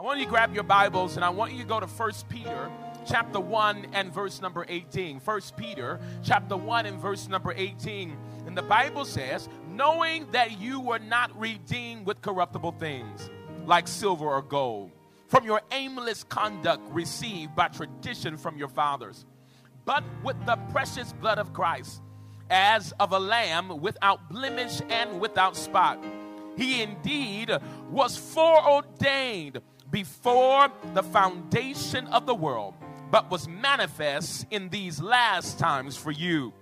I want you to grab your Bibles and I want you to go to 1 Peter chapter 1 and verse number 18. 1 Peter chapter 1 and verse number 18. And the Bible says, knowing that you were not redeemed with corruptible things like silver or gold from your aimless conduct received by tradition from your fathers, but with the precious blood of Christ, as of a lamb without blemish and without spot. He indeed was foreordained before the foundation of the world, but was manifest in these last times for you,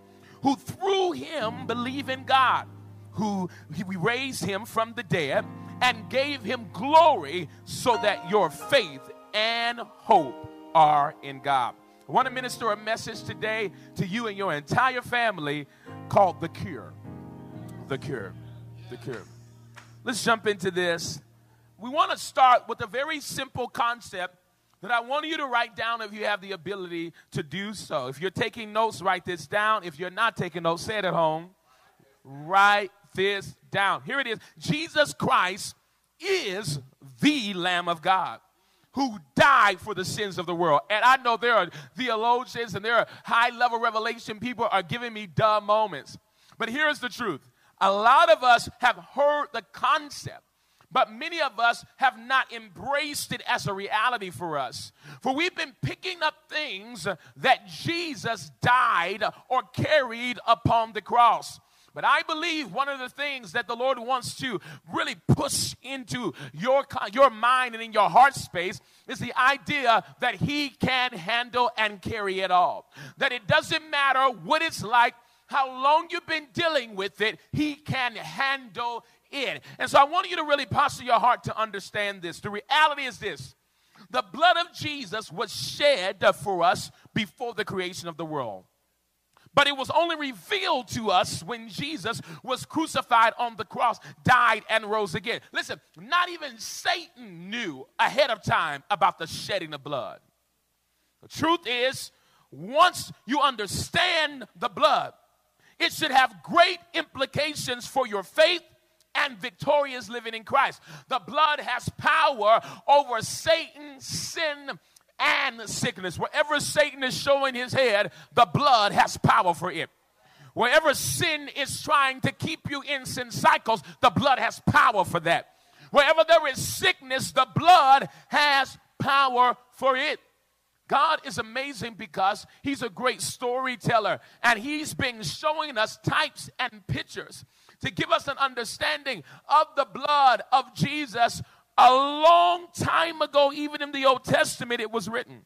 who through him believe in God, who we raised him from the dead and gave him glory, so that your faith and hope are in God. I want to minister a message today to you and your entire family called The Cure. The Cure. The Cure. Let's jump into this we want to start with a very simple concept that I want you to write down if you have the ability to do so. If you're taking notes, write this down. If you're not taking notes, say it at home. Write this down. Here it is Jesus Christ is the Lamb of God who died for the sins of the world. And I know there are theologians and there are high level revelation people are giving me dumb moments. But here's the truth a lot of us have heard the concept but many of us have not embraced it as a reality for us. For we've been picking up things that Jesus died or carried upon the cross. But I believe one of the things that the Lord wants to really push into your, your mind and in your heart space is the idea that He can handle and carry it all. That it doesn't matter what it's like, how long you've been dealing with it, He can handle in. And so I want you to really posture your heart to understand this. The reality is this the blood of Jesus was shed for us before the creation of the world. But it was only revealed to us when Jesus was crucified on the cross, died, and rose again. Listen, not even Satan knew ahead of time about the shedding of blood. The truth is, once you understand the blood, it should have great implications for your faith and victorious living in Christ. The blood has power over Satan, sin, and sickness. Wherever Satan is showing his head, the blood has power for it. Wherever sin is trying to keep you in sin cycles, the blood has power for that. Wherever there is sickness, the blood has power for it. God is amazing because He's a great storyteller and He's been showing us types and pictures to give us an understanding of the blood of Jesus a long time ago, even in the Old Testament, it was written.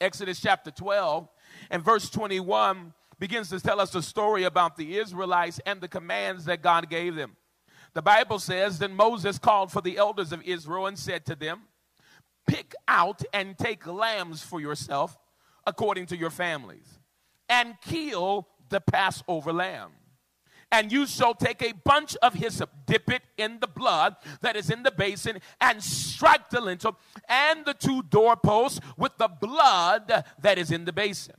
Exodus chapter 12 and verse 21 begins to tell us a story about the Israelites and the commands that God gave them. The Bible says, Then Moses called for the elders of Israel and said to them, Pick out and take lambs for yourself according to your families, and kill the Passover lamb and you shall take a bunch of hyssop, dip it in the blood that is in the basin, and strike the lintel and the two doorposts with the blood that is in the basin.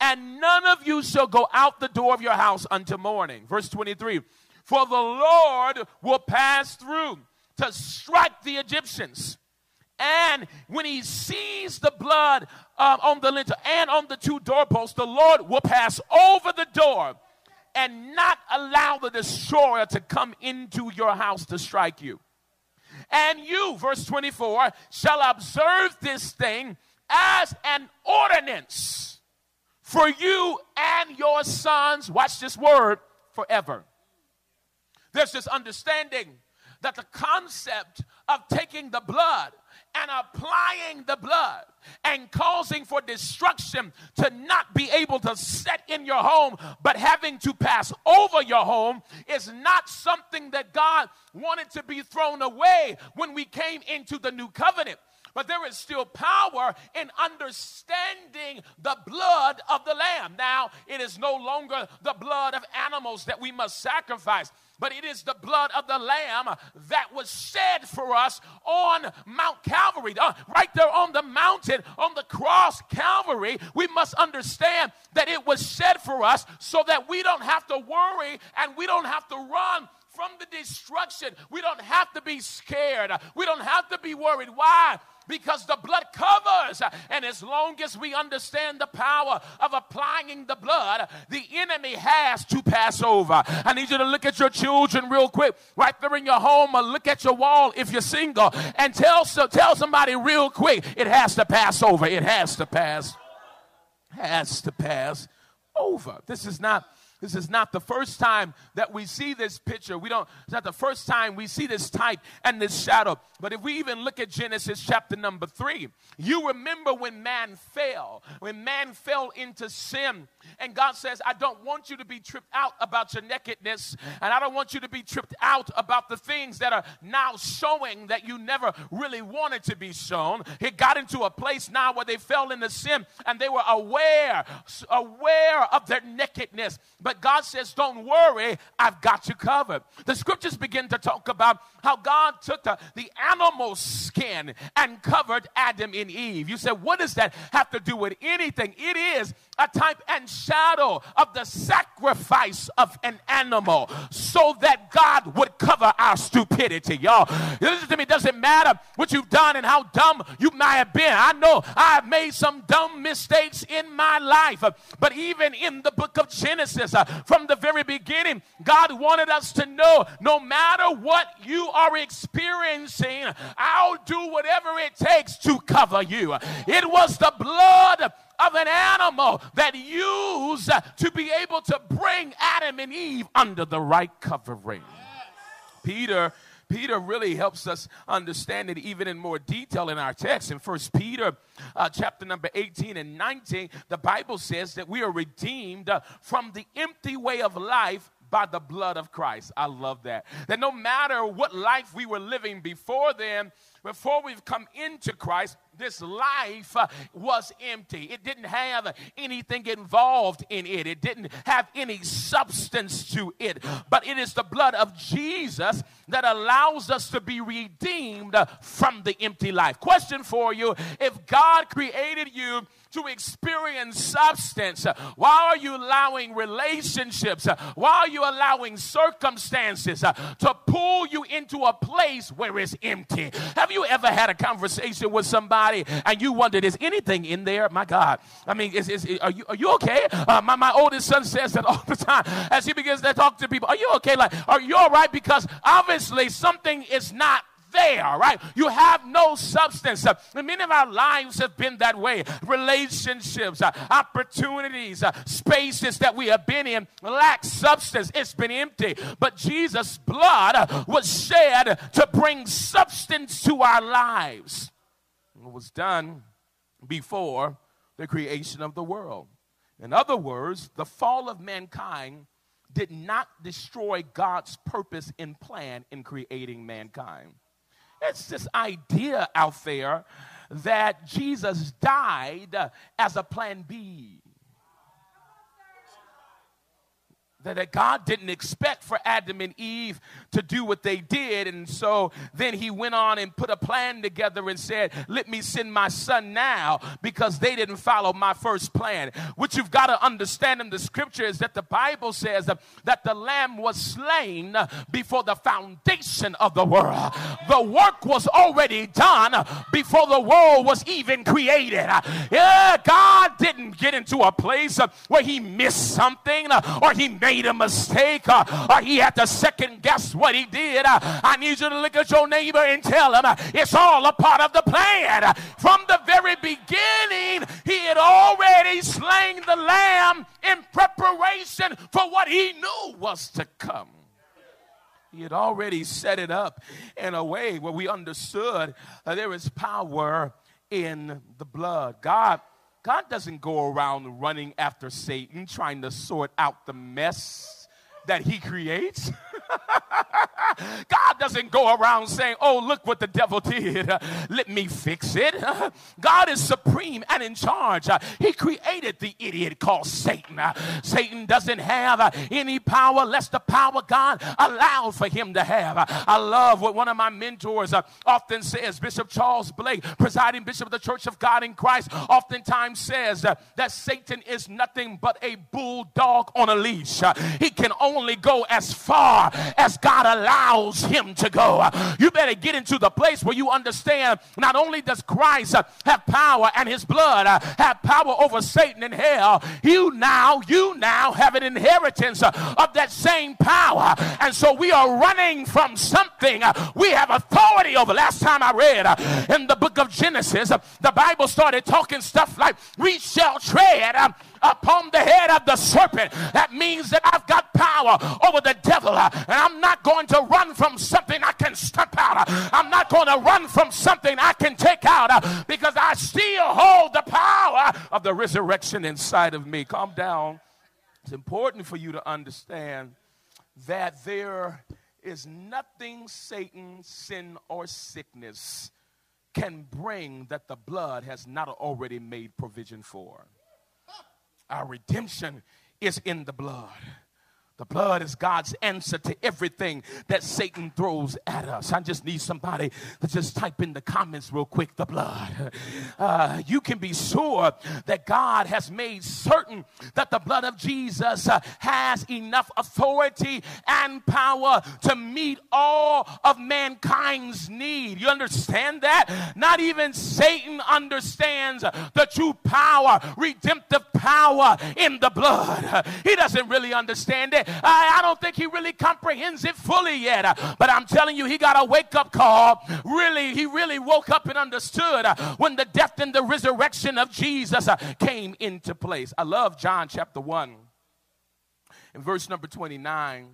And none of you shall go out the door of your house until morning. Verse 23 For the Lord will pass through to strike the Egyptians. And when he sees the blood uh, on the lintel and on the two doorposts, the Lord will pass over the door and not allow the destroyer to come into your house to strike you. And you, verse 24, shall observe this thing as an ordinance for you and your sons. Watch this word forever. There's this understanding that the concept of taking the blood and applying the blood and causing for destruction to not be able to set in your home, but having to pass over your home is not something that God wanted to be thrown away when we came into the new covenant. But there is still power in understanding the blood of the Lamb. Now, it is no longer the blood of animals that we must sacrifice but it is the blood of the Lamb that was shed for us on Mount Calvary. Uh, right there on the mountain, on the cross, Calvary, we must understand that it was shed for us so that we don't have to worry and we don't have to run from the destruction. We don't have to be scared. We don't have to be worried. Why? Because the blood covers. And as long as we understand the power of applying the blood, the enemy has to pass over. I need you to look at your children real quick, right there in your home, or look at your wall if you're single, and tell, so, tell somebody real quick it has to pass over. It has to pass. Has to pass over. This is not this is not the first time that we see this picture. We don't, it's not the first time we see this type and this shadow. But if we even look at Genesis chapter number three, you remember when man fell, when man fell into sin. And God says, I don't want you to be tripped out about your nakedness. And I don't want you to be tripped out about the things that are now showing that you never really wanted to be shown. It got into a place now where they fell into sin and they were aware, aware of their nakedness. But God says, Don't worry, I've got you covered. The scriptures begin to talk about how God took the, the animal skin and covered Adam and Eve. You said, What does that have to do with anything? It is a type and shadow of the sacrifice of an animal so that God would cover our stupidity. Y'all, listen to me, doesn't matter what you've done and how dumb you might have been. I know I've made some dumb mistakes in my life, but even in the book of Genesis, uh, from the very beginning, God wanted us to know no matter what you are experiencing, I'll do whatever it takes to cover you. It was the blood of an animal that used to be able to bring Adam and Eve under the right covering. Peter Peter really helps us understand it even in more detail in our text. In First Peter uh, chapter number 18 and 19, the Bible says that we are redeemed uh, from the empty way of life by the blood of Christ. I love that. That no matter what life we were living before then, before we've come into Christ, this life uh, was empty. It didn't have anything involved in it, it didn't have any substance to it. But it is the blood of Jesus that allows us to be redeemed uh, from the empty life. Question for you if God created you to experience substance? Uh, why are you allowing relationships? Uh, why are you allowing circumstances to pull you into a place where it's empty? Have you ever had a conversation with somebody and you wondered, is anything in there? My God. I mean, is, is, are, you, are you okay? Uh, my, my oldest son says that all the time as he begins to talk to people. Are you okay? Like, are you all right? Because obviously something is not there, right? You have no substance. Uh, many of our lives have been that way. Relationships, uh, opportunities, uh, spaces that we have been in lack substance. It's been empty. But Jesus' blood was shed to bring substance to our lives. It was done before the creation of the world. In other words, the fall of mankind did not destroy God's purpose and plan in creating mankind. It's this idea out there that Jesus died as a plan B. that God didn't expect for Adam and Eve to do what they did. And so then he went on and put a plan together and said, Let me send my son now because they didn't follow my first plan. What you've got to understand in the scripture is that the Bible says that the lamb was slain before the foundation of the world. The work was already done before the world was even created. Yeah, God didn't get into a place where he missed something or he made made a mistake uh, or he had to second guess what he did, uh, I need you to look at your neighbor and tell him uh, it's all a part of the plan. From the very beginning, he had already slain the lamb in preparation for what he knew was to come. He had already set it up in a way where we understood that there is power in the blood. God God doesn't go around running after Satan trying to sort out the mess that he creates. God doesn't go around saying, Oh, look what the devil did. let me fix it. God is supreme and in charge. he created the idiot called Satan. Satan doesn't have any power less the power God allowed for him to have. I love what one of my mentors often says, Bishop Charles Blake, presiding bishop of the Church of God in Christ, oftentimes says that Satan is nothing but a bulldog on a leash. he can only go as far as God allows him to go. You better get into the place where you understand not only does Christ have power and his blood have power over Satan and hell, you now, you now have an inheritance of that same power. And so we are running from something we have authority over. Last time I read in the book of Genesis, the Bible started talking stuff like, We shall tread upon the head of the serpent. That means that I've got power over the devil. Uh, and I'm not going to run from something I can stamp out. I'm not going to run from something I can take out uh, because I still hold the power of the resurrection inside of me. Calm down. It's important for you to understand that there is nothing Satan, sin, or sickness can bring that the blood has not already made provision for. Our redemption is in the blood. The blood is God's answer to everything that Satan throws at us. I just need somebody to just type in the comments real quick the blood. Uh, you can be sure that God has made certain that the blood of Jesus uh, has enough authority and power to meet all of mankind's need. You understand that? Not even Satan understands the true power, redemptive power in the blood. He doesn't really understand it. I, I don't think he really comprehends it fully yet. But I'm telling you, he got a wake up call. Really, he really woke up and understood when the death and the resurrection of Jesus uh, came into place. I love John chapter 1 in verse number 29.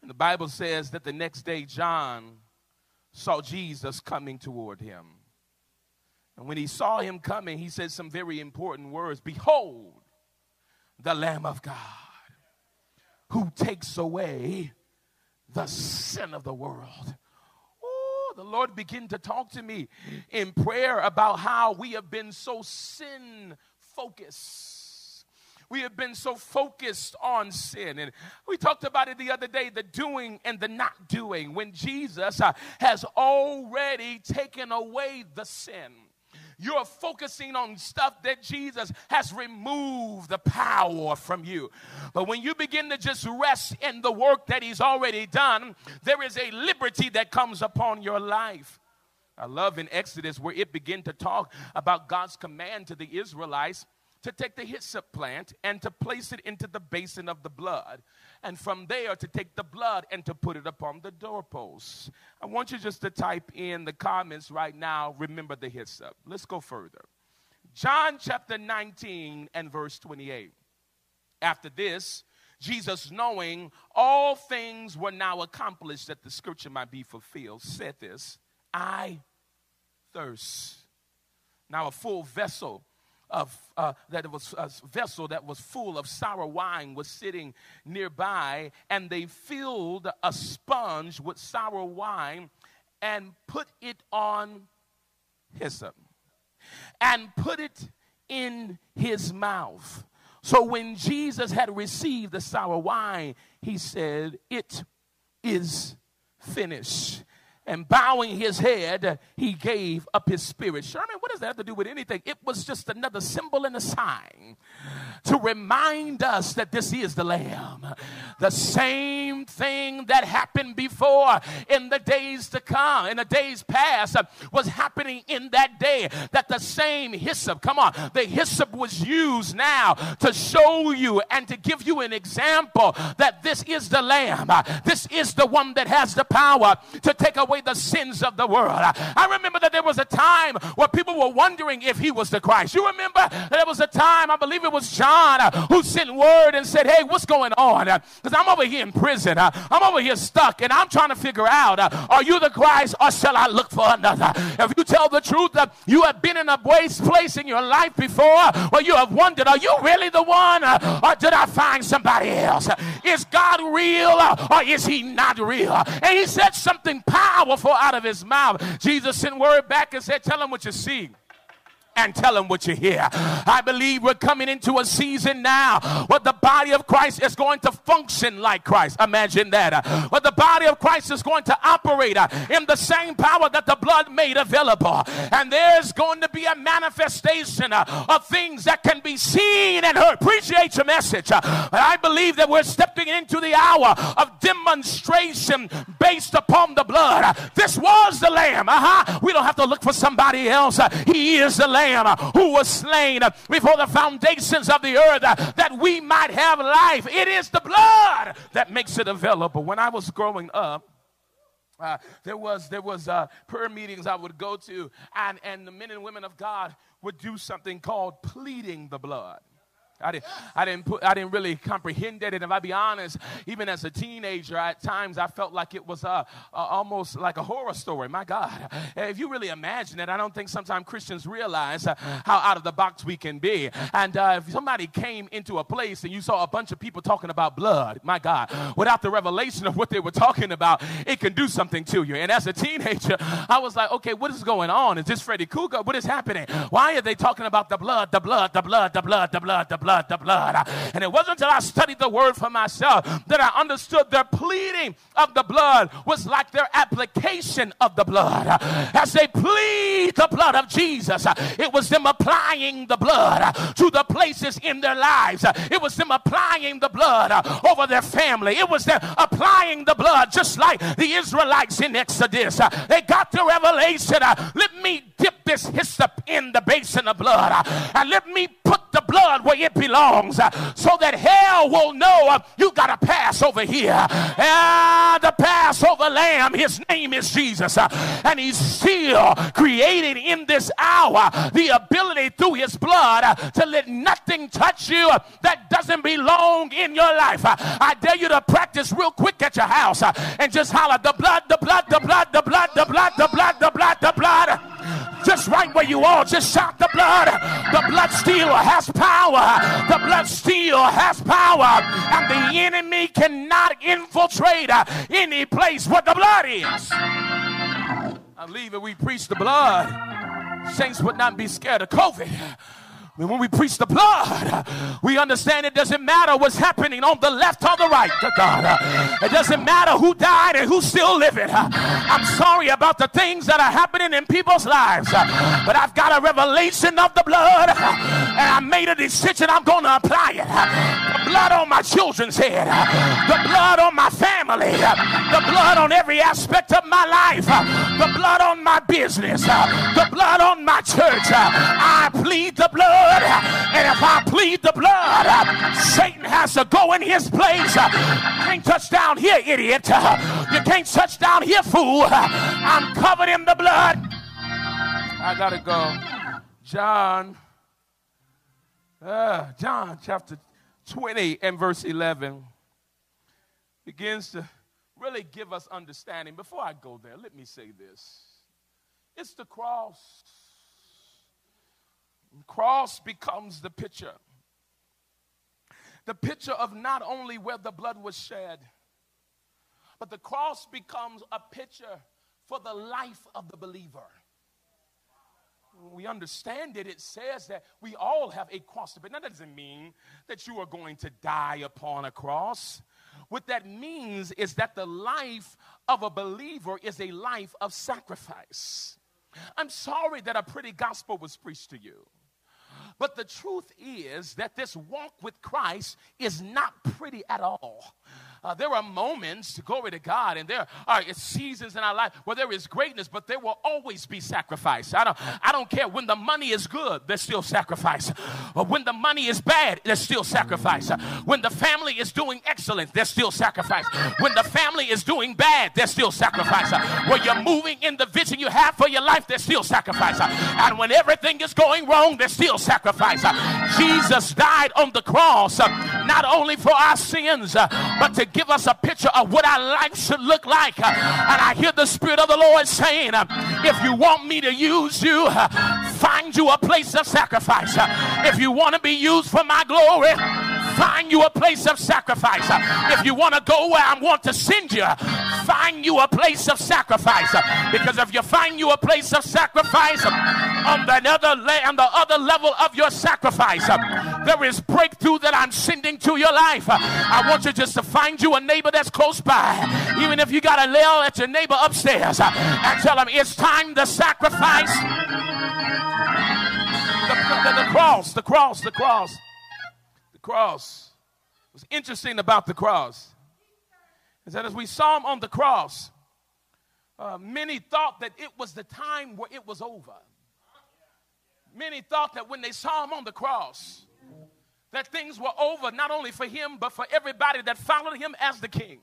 And the Bible says that the next day, John saw Jesus coming toward him. And when he saw him coming, he said some very important words Behold, the Lamb of God who takes away the sin of the world. Oh, the Lord began to talk to me in prayer about how we have been so sin focused. We have been so focused on sin. And we talked about it the other day the doing and the not doing when Jesus uh, has already taken away the sin. You're focusing on stuff that Jesus has removed the power from you. But when you begin to just rest in the work that He's already done, there is a liberty that comes upon your life. I love in Exodus where it began to talk about God's command to the Israelites to take the hyssop plant and to place it into the basin of the blood and from there to take the blood and to put it upon the doorposts. I want you just to type in the comments right now, remember the hyssop. Let's go further. John chapter 19 and verse 28. After this, Jesus, knowing all things were now accomplished that the scripture might be fulfilled, said this I thirst. Now, a full vessel of uh, that was a vessel that was full of sour wine was sitting nearby, and they filled a sponge with sour wine and put it on hyssop and put it in his mouth. So when Jesus had received the sour wine, he said, It is finished and bowing his head, he gave up his spirit. Sherman, what does that have to do with anything? It was just another symbol and a sign to remind us that this is the Lamb. The same thing that happened before in the days to come, in the days past, was happening in that day. That the same hyssop, come on, the hyssop was used now to show you and to give you an example that this is the Lamb. This is the one that has the power to take away the sins of the world. I remember that there was a time where people were wondering if he was the Christ. You remember that there was a time, I believe it was John, uh, who sent word and said, Hey, what's going on? Because I'm over here in prison. Uh, I'm over here stuck, and I'm trying to figure out uh, are you the Christ or shall I look for another? If you tell the truth, that you have been in a waste place in your life before where you have wondered, Are you really the one or did I find somebody else? Is God real or is he not real? And he said something powerful out of his mouth. Jesus sent word back and said, Tell him what you see. And tell them what you hear. I believe we're coming into a season now where the body of Christ is going to function like Christ. Imagine that. Where the body of Christ is going to operate in the same power that the blood made available. And there's going to be a manifestation of things that can be seen and heard. Appreciate your message. But I believe that we're stepping into the hour of demonstration based upon the blood. This was the Lamb. Uh-huh. We don't have to look for somebody else. He is the Lamb who was slain before the foundations of the earth that we might have life. It is the blood that makes it available. When I was growing up, uh, there was there was uh, prayer meetings I would go to, and and the men and women of God would do something called pleading the blood. I didn't, I didn't put, I didn't really comprehend it. And if I be honest, even as a teenager, at times I felt like it was uh, uh, almost like a horror story. My God, if you really imagine it, I don't think sometimes Christians realize uh, how out of the box we can be. And uh, if somebody came into a place and you saw a bunch of people talking about blood, my God, without the revelation of what they were talking about, it can do something to you. And as a teenager, I was like, okay, what is going on? Is this Freddy Krueger? What is happening? Why are they talking about the blood, the blood, the blood, the blood, the blood, the blood? Blood, the blood. And it wasn't until I studied the word for myself that I understood their pleading of the blood was like their application of the blood. As they plead the blood of Jesus, it was them applying the blood to the places in their lives. It was them applying the blood over their family. It was them applying the blood just like the Israelites in Exodus. They got the revelation. Let me dip this hyssop in the basin of blood and let me put the blood where it belongs uh, so that hell will know uh, you got to pass over here. And the Passover lamb, his name is Jesus. Uh, and he's still created in this hour the ability through his blood to let nothing touch you that doesn't belong in your life. I dare you to practice real quick at your house and just holler the blood, the blood, the blood, the blood, the blood, the blood, the blood, the blood. Just right where you are, just shout the blood. Blood still has power. The blood still has power. And the enemy cannot infiltrate uh, any place where the blood is. I believe if we preach the blood, saints would not be scared of COVID. When we preach the blood, we understand it doesn't matter what's happening on the left or the right, God. It doesn't matter who died and who's still living. I'm sorry about the things that are happening in people's lives, but I've got a revelation of the blood, and I made a decision I'm going to apply it. The blood on my children's head, the blood on my family, the blood on every aspect of my life, the blood on my business, the blood on my church. I plead the blood blood. And if I plead the blood, Satan has to go in his place. Can't touch down here, idiot. You can't touch down here, fool. I'm covered in the blood. I gotta go. John, uh, John chapter 20 and verse 11 begins to really give us understanding. Before I go there, let me say this it's the cross Cross becomes the picture. The picture of not only where the blood was shed, but the cross becomes a picture for the life of the believer. We understand it. It says that we all have a cross to bear. That doesn't mean that you are going to die upon a cross. What that means is that the life of a believer is a life of sacrifice. I'm sorry that a pretty gospel was preached to you. But the truth is that this walk with Christ is not pretty at all. Uh, there are moments, glory to God, and there are seasons in our life where there is greatness, but there will always be sacrifice. I don't, I don't care. When the money is good, there's still sacrifice. But when the money is bad, there's still sacrifice. When the family is doing excellent, there's still sacrifice. When the family is doing bad, there's still sacrifice. When you're moving in the vision you have for your life, there's still sacrifice. And when everything is going wrong, there's still sacrifice. Jesus died on the cross not only for our sins, but to give us a picture of what our life should look like. Uh, and I hear the Spirit of the Lord saying, uh, if you want me to use you, uh, find you a place of sacrifice. If you want to be used for my glory, find you a place of sacrifice. If you want to go where I want to send you, find you a place of sacrifice. Because if you find you a place of sacrifice on the other, la- on the other level of your sacrifice, there is breakthrough that I'm sending to your life. I want you just to find you a neighbor that's close by. Even if you got to yell at your neighbor upstairs and tell him it's time to sacrifice. The, the, the cross, the cross, the cross, cross. What's interesting about the cross is that as we saw him on the cross, uh, many thought that it was the time where it was over. Many thought that when they saw him on the cross, that things were over not only for him, but for everybody that followed him as the king.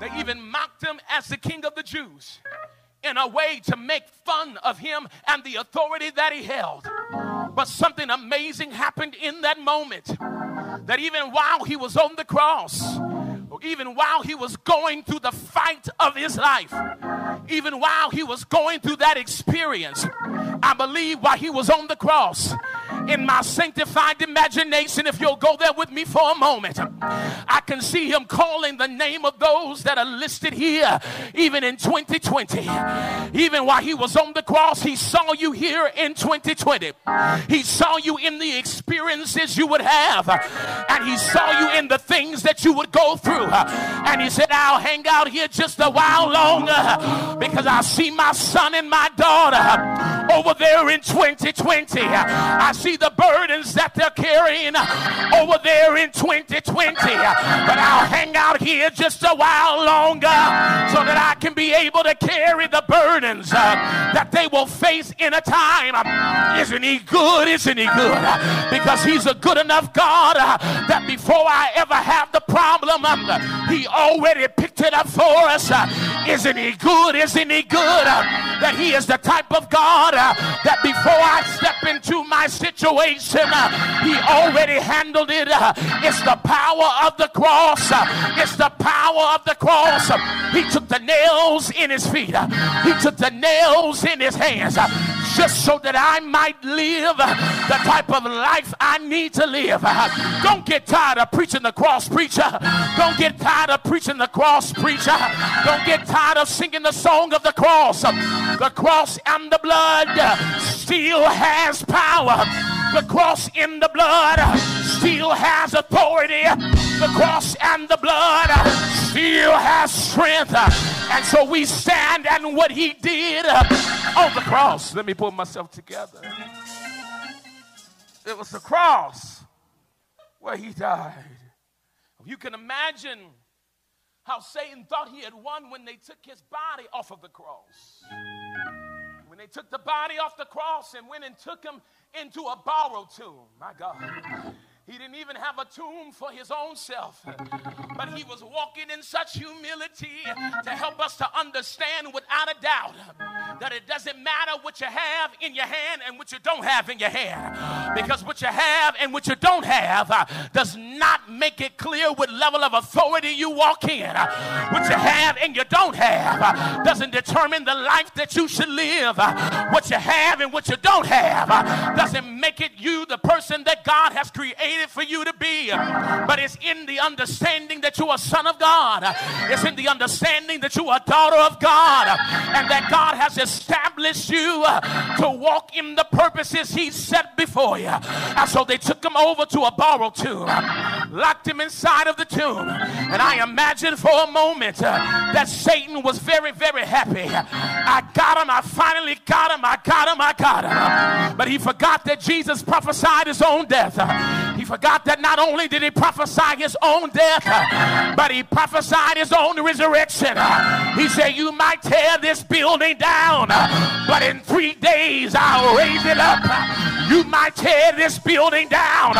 They even mocked him as the king of the Jews in a way to make fun of him and the authority that he held. But something amazing happened in that moment that even while he was on the cross, even while he was going through the fight of his life, even while he was going through that experience, I believe while he was on the cross, in my sanctified imagination, if you'll go there with me for a moment, I can see him calling the name of those that are listed here, even in 2020. Even while he was on the cross, he saw you here in 2020. He saw you in the experiences you would have, and he saw you in the things that you would go through. And he said, I'll hang out here just a while longer because I see my son and my daughter over there in 2020. I see the burdens that they're carrying over there in 2020. But I'll hang out here just a while longer so that I can be able to carry the burdens uh, that they will face in a time. Isn't he good? Isn't he good? Because he's a good enough God uh, that before I ever have the problem, um, he already picked it up for us. Uh, isn't he good? Isn't he good? That he is the type of God Uh, that before I step into my situation, uh, he already handled it. Uh, it's the power of the cross. It's the power of the cross. He took the nails in his feet. He took the nails in his hands just so that I might live the type of life I need to live. Don't get tired of preaching the cross, preacher. Don't get tired of preaching the cross, preacher. Don't get tired of singing the song of the cross. The cross and the blood still has power. The cross in the blood still has authority. The cross and the blood still has strength. And so we stand and what he did on the cross. Let me pull myself together. It was the cross where he died. You can imagine how Satan thought he had won when they took his body off of the cross. When they took the body off the cross and went and took him into a borrowed tomb. My God. He didn't even have a tomb for his own self, but he was walking in such humility to help us to understand without a doubt that it doesn't matter what you have in your hand and what you don't have in your hand. Because what you have and what you don't have uh, does not make it clear what level of authority you walk in. What you have and you don't have uh, doesn't determine the life that you should live. Uh, what you have and what you don't have doesn't make it you the person that God has created created for you to be. But it's in the understanding that you're son of God. It's in the understanding that you're daughter of God. And that God has established you to walk in the purposes He set before you. And so they took him over to a borrowed tomb, locked him inside of the tomb. And I imagine for a moment that Satan was very, very happy. I got him. I finally got him. I got him. I got him. But he forgot that Jesus prophesied his own death. Forgot that not only did he prophesy his own death, but he prophesied his own resurrection. He said, You might tear this building down, but in three days I'll raise it up. You might tear this building down,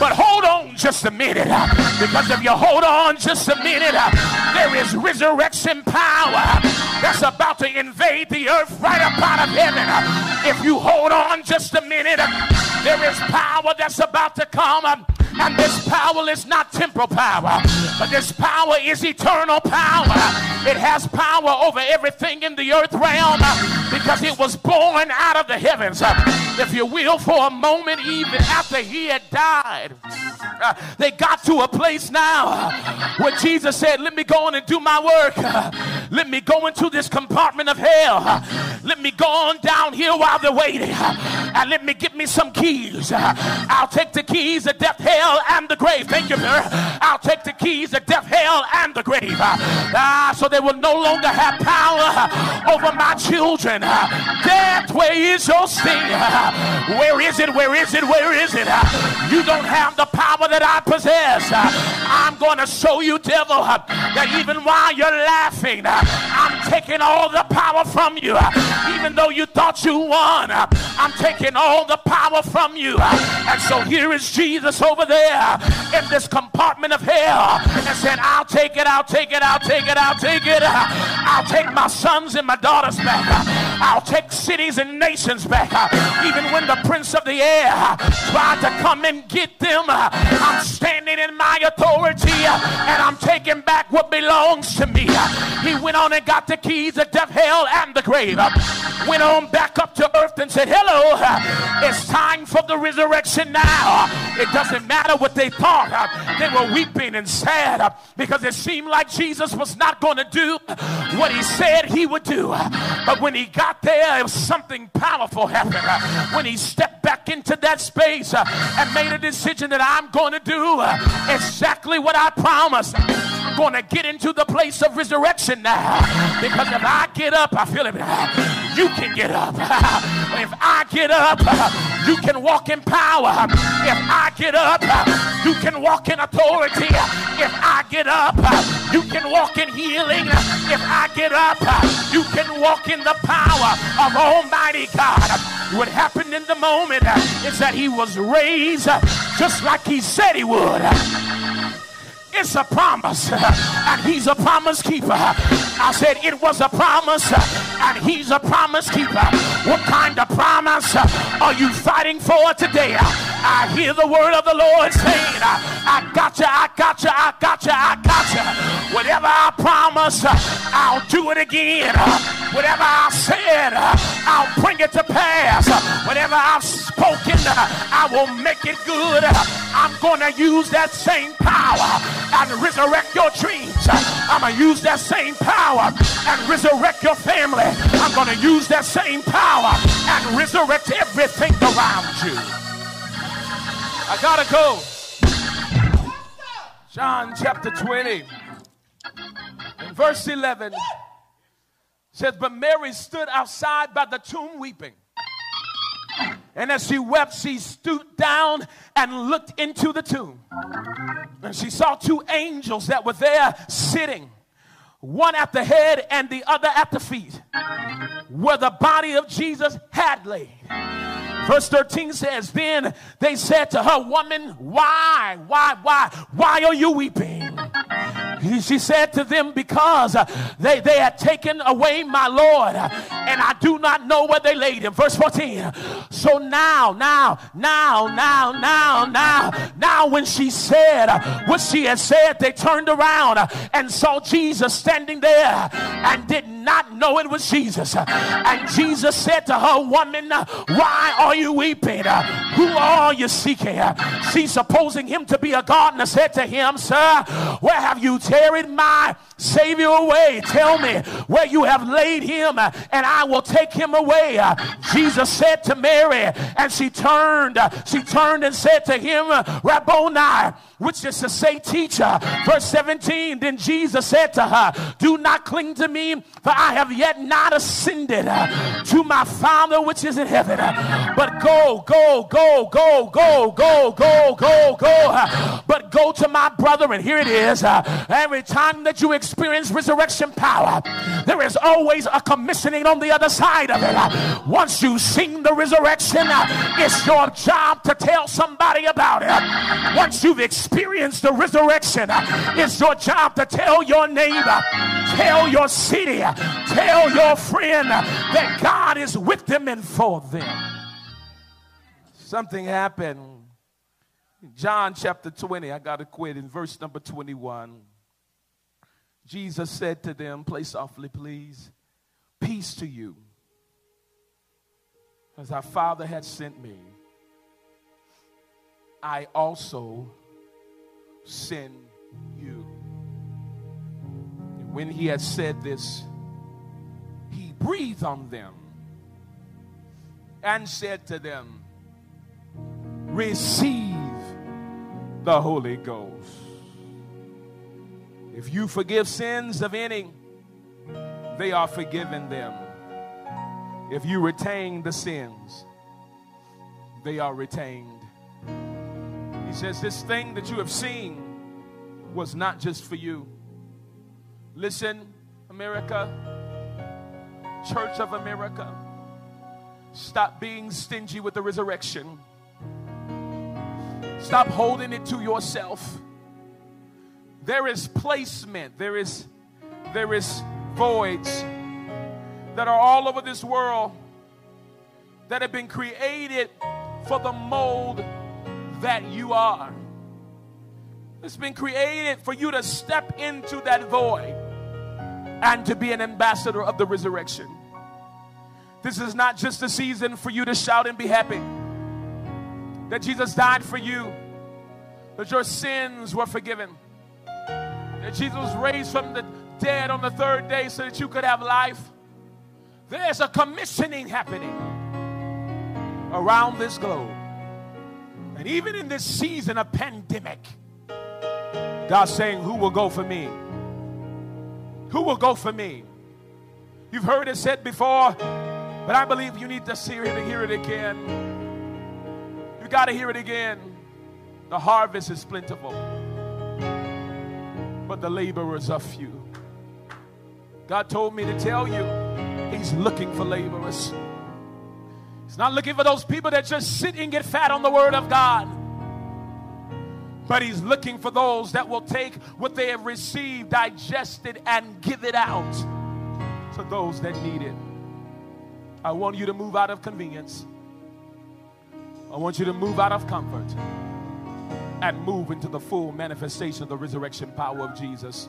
but hold on just a minute. Because if you hold on just a minute, there is resurrection power that's about to invade the earth right up out of heaven. If you hold on just a minute, there is power that's about to come. And this power is not temporal power, but this power is eternal power. It has power over everything in the earth realm because it was born out of the heavens. If you will, for a moment, even after he had died. They got to a place now where Jesus said, Let me go on and do my work. Let me go into this compartment of hell. Let me go on down here while they're waiting. And let me get me some keys. I'll take the keys of death, hell, and the grave. Thank you, sir. I'll take the keys of death, hell, and the grave. Ah, so they will no longer have power over my children. Death, where is your sting? Where is it? Where is it? Where is it? You don't have the power that I possess. I'm going to show you, devil, that even while you're laughing, I'm taking all the power from you. Even though you thought you won, I'm taking all the power from you. And so here is Jesus over there in this compartment of hell and said, I'll take it, I'll take it, I'll take it, I'll take it. I'll take my sons and my daughters back. I'll take cities and nations back. Even when the prince of the air tried to come and get them, I'm standing in my authority and I'm taking back what belongs to me. He went on and got the keys of death, hell, and the grave. Went on back up to earth and said, Hello, it's time for the resurrection now. It doesn't matter what they thought. They were weeping and sad because it seemed like Jesus was not going to do what he said he would do. But when he got there, it was something powerful happened. Uh, when he stepped back into that space uh, and made a decision that I'm going to do uh, exactly what I promised. Going to get into the place of resurrection now. Because if I get up, I feel it. You can get up. if I get up, you can walk in power. If I get up, you can walk in authority. If I get up, you can walk in healing. If I get up, you can walk in the power of Almighty God. What happened in the moment is that he was raised just like he said he would. It's a promise, and he's a promise keeper. I said it was a promise, and he's a promise keeper. What kind of promise are you fighting for today? I hear the word of the Lord saying, I got you, I got you, I got you, I got you. Whatever I promise, I'll do it again. Whatever I said, I'll bring it to pass. Whatever I've spoken, I will make it good. I'm going to use that same power and resurrect your dreams. I'm going to use that same power and resurrect your family. I'm going to use that same power and resurrect everything around you. I got to go. John chapter 20, in verse 11 says, But Mary stood outside by the tomb weeping. And as she wept, she stooped down and looked into the tomb. And she saw two angels that were there sitting, one at the head and the other at the feet, where the body of Jesus had laid. Verse 13 says, Then they said to her, Woman, why, why, why, why are you weeping? She said to them, Because uh, they, they had taken away my Lord, uh, and I do not know where they laid him. Verse 14. So now, now, now, now, now, now, now, when she said uh, what she had said, they turned around and saw Jesus standing there and did not know it was Jesus. And Jesus said to her, Woman, why are you weeping? Who are you seeking? She, supposing him to be a gardener, said to him, Sir, where have you carried my Savior away? Tell me where you have laid him, uh, and I will take him away. Uh, Jesus said to Mary, and she turned, uh, she turned and said to him, Rabboni, which is to say, teacher. Verse 17, then Jesus said to her, Do not cling to me, for I have yet not ascended to my Father which is in heaven. But go, go, go, go, go, go, go, go, go. But go to my brother, and here it is. Every time that you experience resurrection power, there is always a commissioning on the other side of it. Once you've seen the resurrection, it's your job to tell somebody about it. Once you've experienced the resurrection, it's your job to tell your neighbor, tell your city, tell your friend that God is with them and for them. Something happened. John chapter 20, I got to quit in verse number 21. Jesus said to them, Play softly, please. Peace to you. As our Father had sent me, I also send you. And when he had said this, he breathed on them and said to them, Receive the Holy Ghost. If you forgive sins of any, they are forgiven them. If you retain the sins, they are retained. He says, This thing that you have seen was not just for you. Listen, America, Church of America, stop being stingy with the resurrection. Stop holding it to yourself. There is placement, there is there is voids that are all over this world that have been created for the mold that you are. It's been created for you to step into that void and to be an ambassador of the resurrection. This is not just a season for you to shout and be happy that Jesus died for you, that your sins were forgiven, that Jesus was raised from the dead on the third day so that you could have life. There's a commissioning happening around this globe. And even in this season of pandemic, God's saying, Who will go for me? Who will go for me? You've heard it said before, but I believe you need to hear it, and hear it again. You got to hear it again. The harvest is plentiful, the laborers are few. God told me to tell you, He's looking for laborers. He's not looking for those people that just sit and get fat on the Word of God. But He's looking for those that will take what they have received, digest it, and give it out to those that need it. I want you to move out of convenience. I want you to move out of comfort and move into the full manifestation of the resurrection power of Jesus.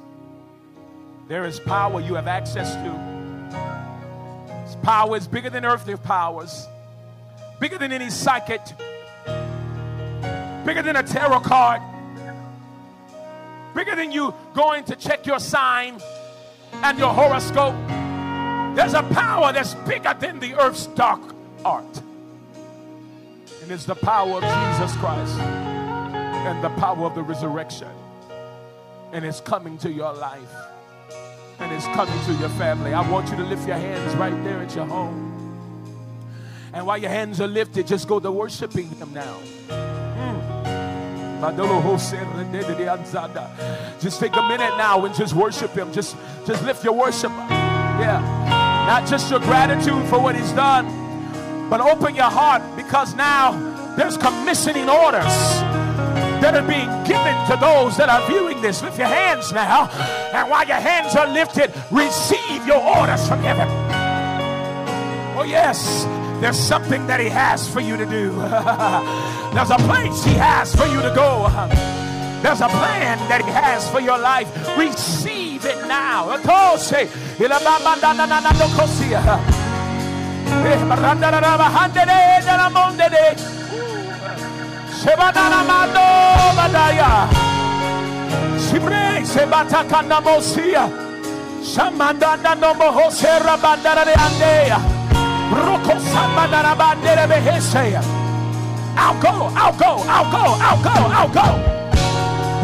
There is power you have access to. This power is bigger than earthly powers, bigger than any psychic, bigger than a tarot card, bigger than you going to check your sign and your horoscope. There's a power that's bigger than the earth's dark art and it's the power of Jesus Christ and the power of the resurrection. And it's coming to your life and it's coming to your family. I want you to lift your hands right there at your home. And while your hands are lifted, just go to worshiping Him now. Mm. Just take a minute now and just worship Him. Just, just lift your worship. Yeah. Not just your gratitude for what He's done but open your heart because now there's commissioning orders that are being given to those that are viewing this. Lift your hands now. And while your hands are lifted, receive your orders from heaven. Oh, yes, there's something that He has for you to do. there's a place He has for you to go. There's a plan that He has for your life. Receive it now. Sebanamando Badaya. Sibre Sebatakana Mosia. Samandana no Mohosera Bandara de Andea. Roko Samandana Bandere Behesea. I'll go, I'll go, I'll go, I'll go, I'll go.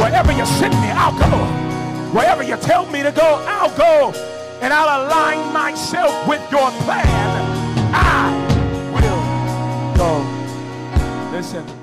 Wherever you send me, I'll go. Wherever you tell me to go, I'll go. And I'll align myself with your plan. I will go. Listen.